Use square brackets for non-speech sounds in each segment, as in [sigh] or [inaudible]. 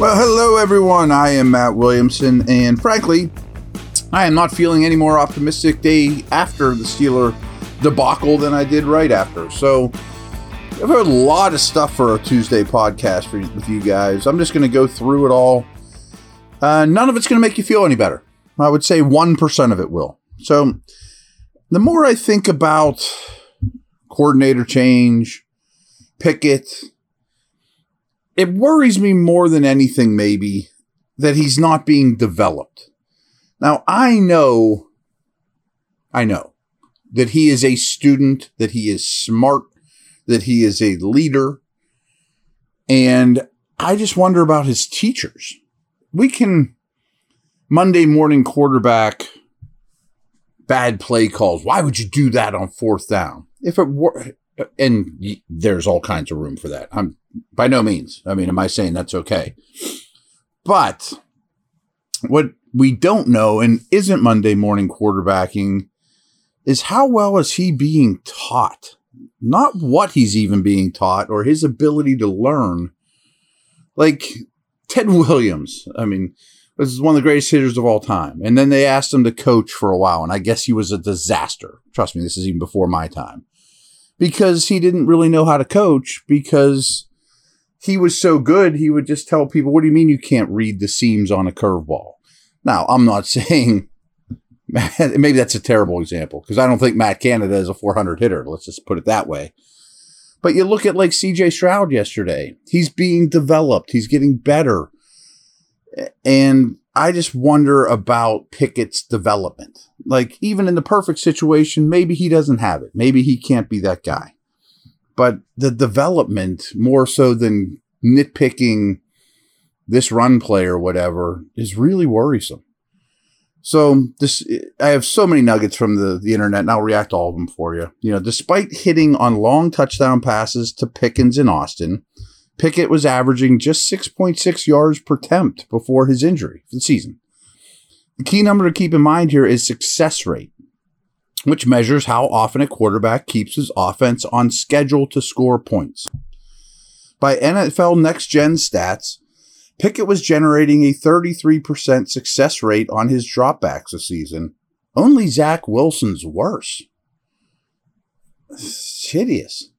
Well, hello everyone. I am Matt Williamson, and frankly, I am not feeling any more optimistic day after the Steeler debacle than I did right after. So, I've heard a lot of stuff for a Tuesday podcast for, with you guys. I'm just going to go through it all. Uh, none of it's going to make you feel any better. I would say 1% of it will. So, the more I think about coordinator change, Pickett, it worries me more than anything, maybe, that he's not being developed. Now, I know, I know that he is a student, that he is smart, that he is a leader. And I just wonder about his teachers. We can Monday morning quarterback bad play calls. Why would you do that on fourth down? If it were, and there's all kinds of room for that. I'm by no means. I mean, am I saying that's okay? But what we don't know and isn't Monday morning quarterbacking is how well is he being taught? Not what he's even being taught or his ability to learn. Like Ted Williams, I mean, this is one of the greatest hitters of all time. And then they asked him to coach for a while, and I guess he was a disaster. Trust me, this is even before my time. Because he didn't really know how to coach because he was so good, he would just tell people, What do you mean you can't read the seams on a curveball? Now, I'm not [laughs] saying [laughs] maybe that's a terrible example because I don't think Matt Canada is a 400 hitter. Let's just put it that way. But you look at like CJ Stroud yesterday, he's being developed, he's getting better. And I just wonder about Pickett's development. Like, even in the perfect situation, maybe he doesn't have it. Maybe he can't be that guy but the development more so than nitpicking this run play or whatever is really worrisome. So this, I have so many nuggets from the, the internet, and I'll react to all of them for you. You know, despite hitting on long touchdown passes to Pickens in Austin, Pickett was averaging just 6.6 yards per attempt before his injury for the season. The key number to keep in mind here is success rate which measures how often a quarterback keeps his offense on schedule to score points. By NFL Next Gen stats, Pickett was generating a 33% success rate on his dropbacks this season. Only Zach Wilson's worse. It's hideous.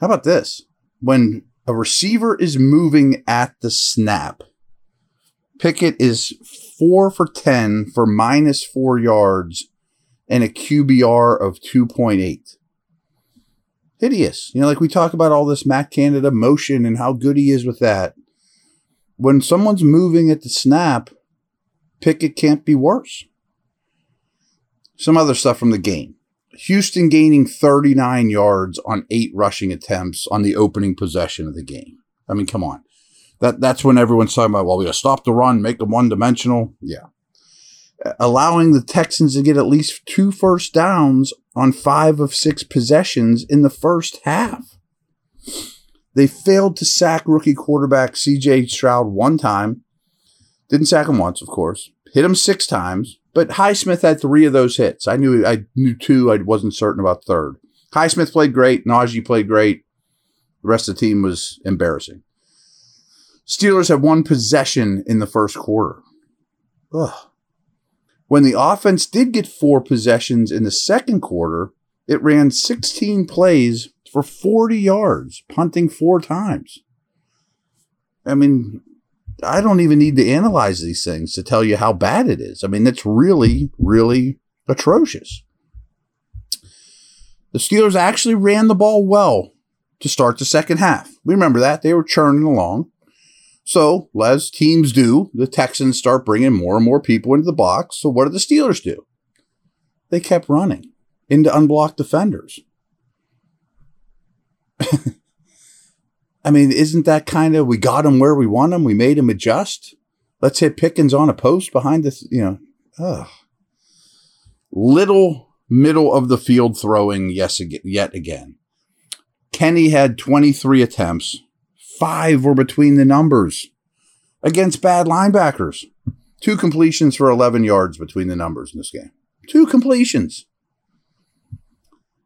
How about this? When a receiver is moving at the snap, Pickett is 4 for 10 for minus 4 yards and a QBR of 2.8. Hideous. You know, like we talk about all this Matt Canada motion and how good he is with that. When someone's moving at the snap, Pickett can't be worse. Some other stuff from the game. Houston gaining 39 yards on eight rushing attempts on the opening possession of the game. I mean, come on. That that's when everyone's talking about, well, we gotta stop the run, make them one dimensional. Yeah allowing the Texans to get at least two first downs on five of six possessions in the first half. They failed to sack rookie quarterback CJ Stroud one time. Didn't sack him once, of course. Hit him six times, but Highsmith had three of those hits. I knew I knew two. I wasn't certain about third. Highsmith played great. Najee played great. The rest of the team was embarrassing. Steelers had one possession in the first quarter. Ugh. When the offense did get four possessions in the second quarter, it ran 16 plays for 40 yards, punting four times. I mean, I don't even need to analyze these things to tell you how bad it is. I mean, it's really, really atrocious. The Steelers actually ran the ball well to start the second half. We remember that. They were churning along. So, as teams do, the Texans start bringing more and more people into the box. So, what do the Steelers do? They kept running into unblocked defenders. [laughs] I mean, isn't that kind of we got him where we want him? We made him adjust. Let's hit Pickens on a post behind this, you know. Ugh. Little middle of the field throwing, yes, again, yet again. Kenny had 23 attempts Five were between the numbers against bad linebackers. Two completions for 11 yards between the numbers in this game. Two completions.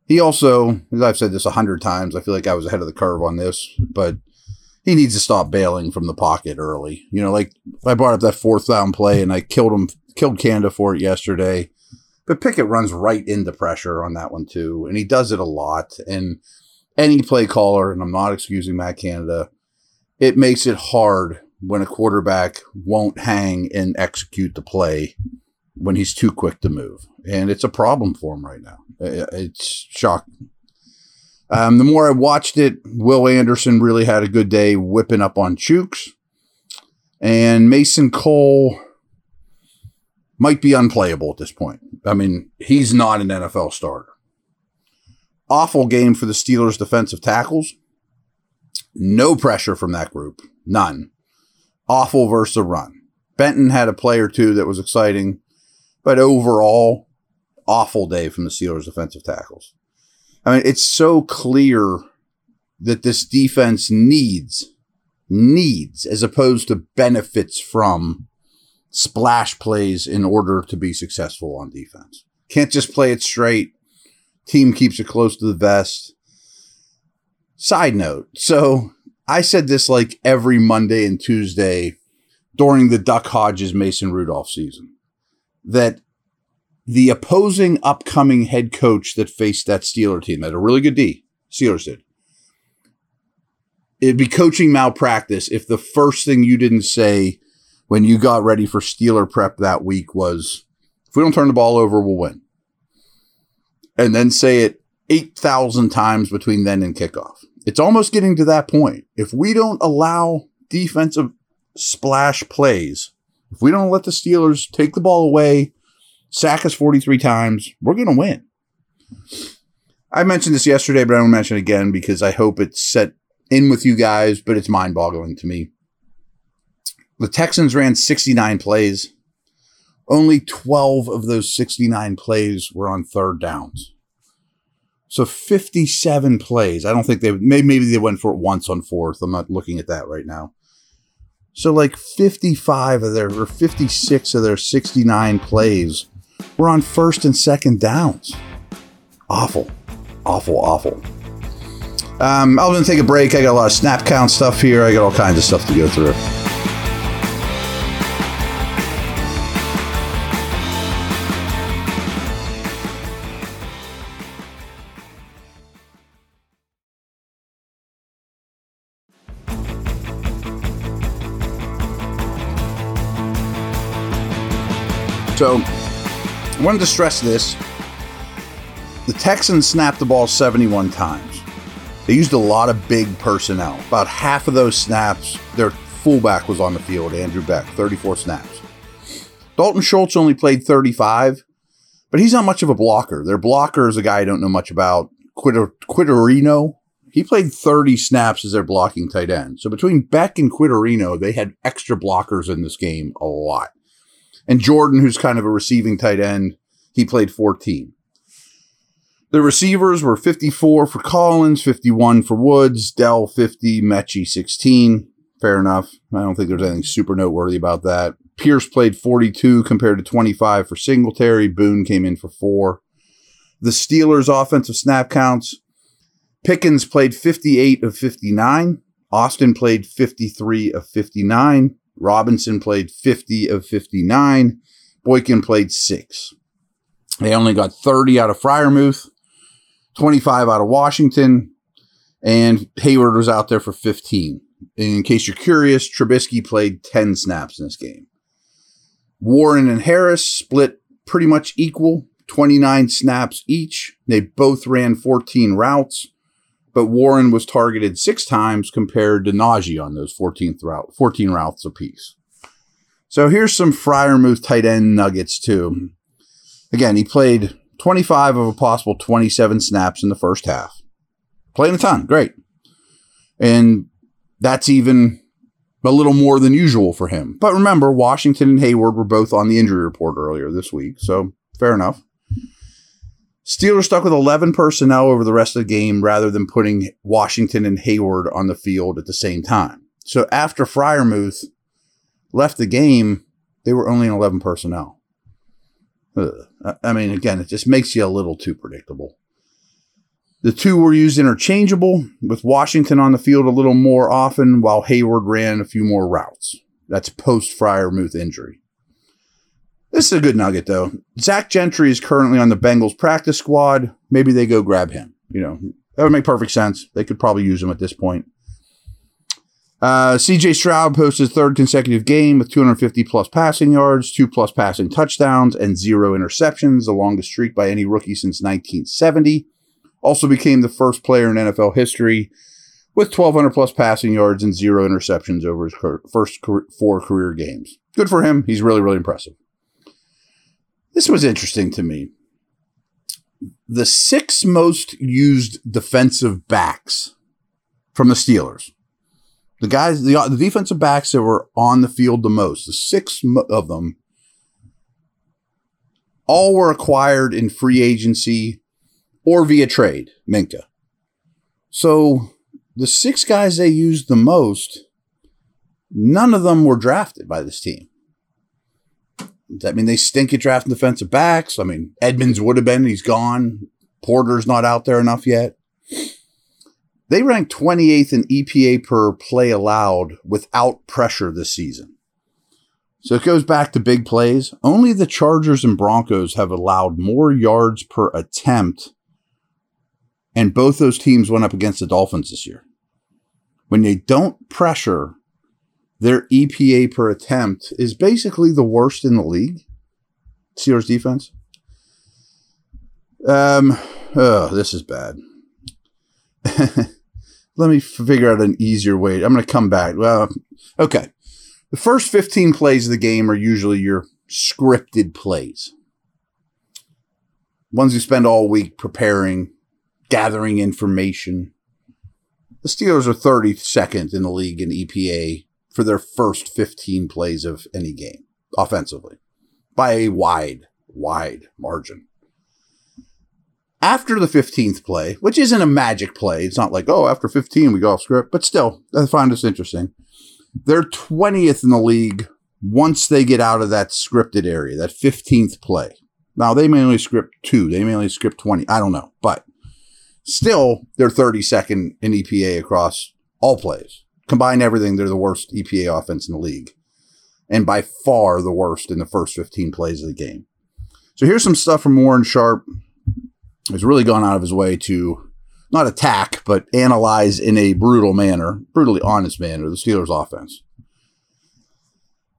He also, as I've said this a hundred times, I feel like I was ahead of the curve on this, but he needs to stop bailing from the pocket early. You know, like I brought up that fourth down play and I killed him, killed Canada for it yesterday. But Pickett runs right into pressure on that one too, and he does it a lot. And any play caller, and I'm not excusing Matt Canada, it makes it hard when a quarterback won't hang and execute the play when he's too quick to move. And it's a problem for him right now. It's shocking. Um, the more I watched it, Will Anderson really had a good day whipping up on Chuks. And Mason Cole might be unplayable at this point. I mean, he's not an NFL starter. Awful game for the Steelers' defensive tackles. No pressure from that group. None. Awful versus the run. Benton had a play or two that was exciting, but overall, awful day from the Steelers' defensive tackles. I mean, it's so clear that this defense needs, needs, as opposed to benefits from splash plays in order to be successful on defense. Can't just play it straight. Team keeps it close to the vest. Side note. So I said this like every Monday and Tuesday during the Duck Hodges Mason Rudolph season that the opposing upcoming head coach that faced that Steeler team had a really good D. Steelers did. It'd be coaching malpractice if the first thing you didn't say when you got ready for Steeler prep that week was if we don't turn the ball over, we'll win. And then say it 8,000 times between then and kickoff. It's almost getting to that point. If we don't allow defensive splash plays, if we don't let the Steelers take the ball away, sack us 43 times, we're going to win. I mentioned this yesterday, but I don't mention it again because I hope it's set in with you guys, but it's mind boggling to me. The Texans ran 69 plays. Only 12 of those 69 plays were on third downs. So 57 plays. I don't think they maybe maybe they went for it once on fourth. I'm not looking at that right now. So like 55 of their or 56 of their 69 plays were on first and second downs. Awful. Awful, awful. Um, I'm to take a break. I got a lot of snap count stuff here. I got all kinds of stuff to go through. So, I wanted to stress this. The Texans snapped the ball 71 times. They used a lot of big personnel. About half of those snaps, their fullback was on the field, Andrew Beck, 34 snaps. Dalton Schultz only played 35, but he's not much of a blocker. Their blocker is a guy I don't know much about, Quitter, Quitoriano. He played 30 snaps as their blocking tight end. So between Beck and Quitoriano, they had extra blockers in this game a lot. And Jordan, who's kind of a receiving tight end, he played 14. The receivers were 54 for Collins, 51 for Woods, Dell 50, Metchie 16. Fair enough. I don't think there's anything super noteworthy about that. Pierce played 42 compared to 25 for Singletary. Boone came in for four. The Steelers' offensive snap counts Pickens played 58 of 59. Austin played 53 of 59. Robinson played 50 of 59. Boykin played six. They only got 30 out of Freiermuth, 25 out of Washington, and Heyward was out there for 15. In case you're curious, Trubisky played 10 snaps in this game. Warren and Harris split pretty much equal, 29 snaps each. They both ran 14 routes but Warren was targeted six times compared to Najee on those 14th route, 14 routes apiece. So here's some Freiermuth tight end nuggets too. Again, he played 25 of a possible 27 snaps in the first half. Playing a ton, great. And that's even a little more than usual for him. But remember, Washington and Heyward were both on the injury report earlier this week, so fair enough. Steelers stuck with 11 personnel over the rest of the game rather than putting Washington and Heyward on the field at the same time. So after Freiermuth left the game, they were only in 11 personnel. Ugh. I mean, again, it just makes you a little too predictable. The two were used interchangeable, with Washington on the field a little more often while Heyward ran a few more routes. That's post Freiermuth injury. This is a good nugget, though. Zach Gentry is currently on the Bengals practice squad. Maybe they go grab him. You know, that would make perfect sense. They could probably use him at this point. Uh, CJ Stroud posted his third consecutive game with 250 plus passing yards, two plus passing touchdowns, and zero interceptions, the longest streak by any rookie since 1970. Also became the first player in NFL history with 1,200 plus passing yards and zero interceptions over his first four career games. Good for him. He's really, really impressive. This was interesting to me. The six most used defensive backs from the Steelers the guys, the, the defensive backs that were on the field the most, the six of them, all were acquired in free agency or via trade, Minkah. So the six guys they used the most, none of them were drafted by this team. That mean they stink at drafting defensive backs? I mean, Edmunds would have been, he's gone. Porter's not out there enough yet. They ranked 28th in EPA per play allowed without pressure this season. So it goes back to big plays. Only the Chargers and Broncos have allowed more yards per attempt, and both those teams went up against the Dolphins this year. When they don't pressure, their EPA per attempt is basically the worst in the league. Steelers defense. Um, oh, this is bad. [laughs] let me figure out an easier way. I'm going to come back. Well, okay. The first 15 plays of the game are usually your scripted plays. Ones you spend all week preparing, gathering information. The Steelers are 32nd in the league in EPA for their first 15 plays of any game offensively by a wide, wide margin after the 15th play, which isn't a magic play. It's not like, oh, after 15 we go off script, but still, I find this interesting. They're 20th in the league once they get out of that scripted area, that 15th play. Now, they may only script two, they may only script 20. I don't know, but still, they're 32nd in EPA across all plays. Combine everything, they're the worst EPA offense in the league. And by far the worst in the first 15 plays of the game. So here's some stuff from Warren Sharp has really gone out of his way to not attack, but analyze in a brutal manner, brutally honest manner, the Steelers' offense.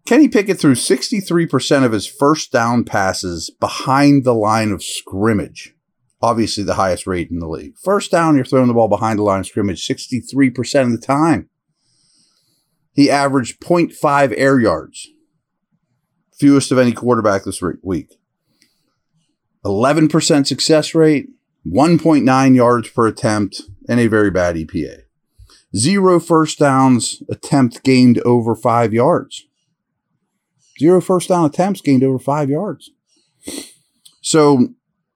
Kenny Pickett threw 63% of his first down passes behind the line of scrimmage. Obviously, the highest rate in the league. First down, you're throwing the ball behind the line of scrimmage 63% of the time. He averaged 0.5 air yards, fewest of any quarterback this week. 11% success rate, 1.9 yards per attempt, and a very bad EPA. Zero first downs attempt gained over five yards. Zero first down attempts gained over five yards. So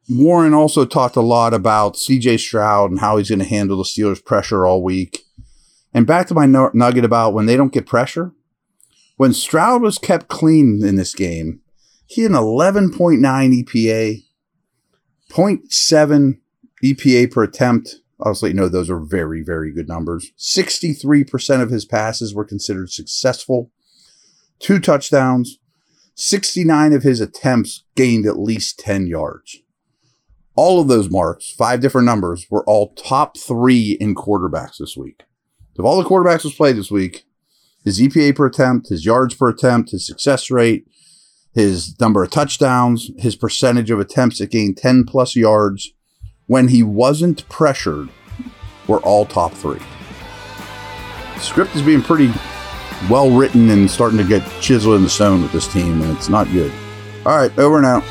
Warren also talked a lot about CJ Stroud and how he's going to handle the Steelers' pressure all week. And back to my nugget about when they don't get pressure. When Stroud was kept clean in this game, he had an 11.9 EPA, 0.7 EPA per attempt. Obviously, you know those are very, very good numbers. 63% of his passes were considered successful. Two touchdowns. 69 of his attempts gained at least 10 yards. All of those marks, five different numbers, were all top three in quarterbacks this week. Of all the quarterbacks was played this week, his EPA per attempt, his yards per attempt, his success rate, his number of touchdowns, his percentage of attempts that gained 10 plus yards when he wasn't pressured were all top three. The script is being pretty well written and starting to get chiseled in the stone with this team, and it's not good. All right, over and out.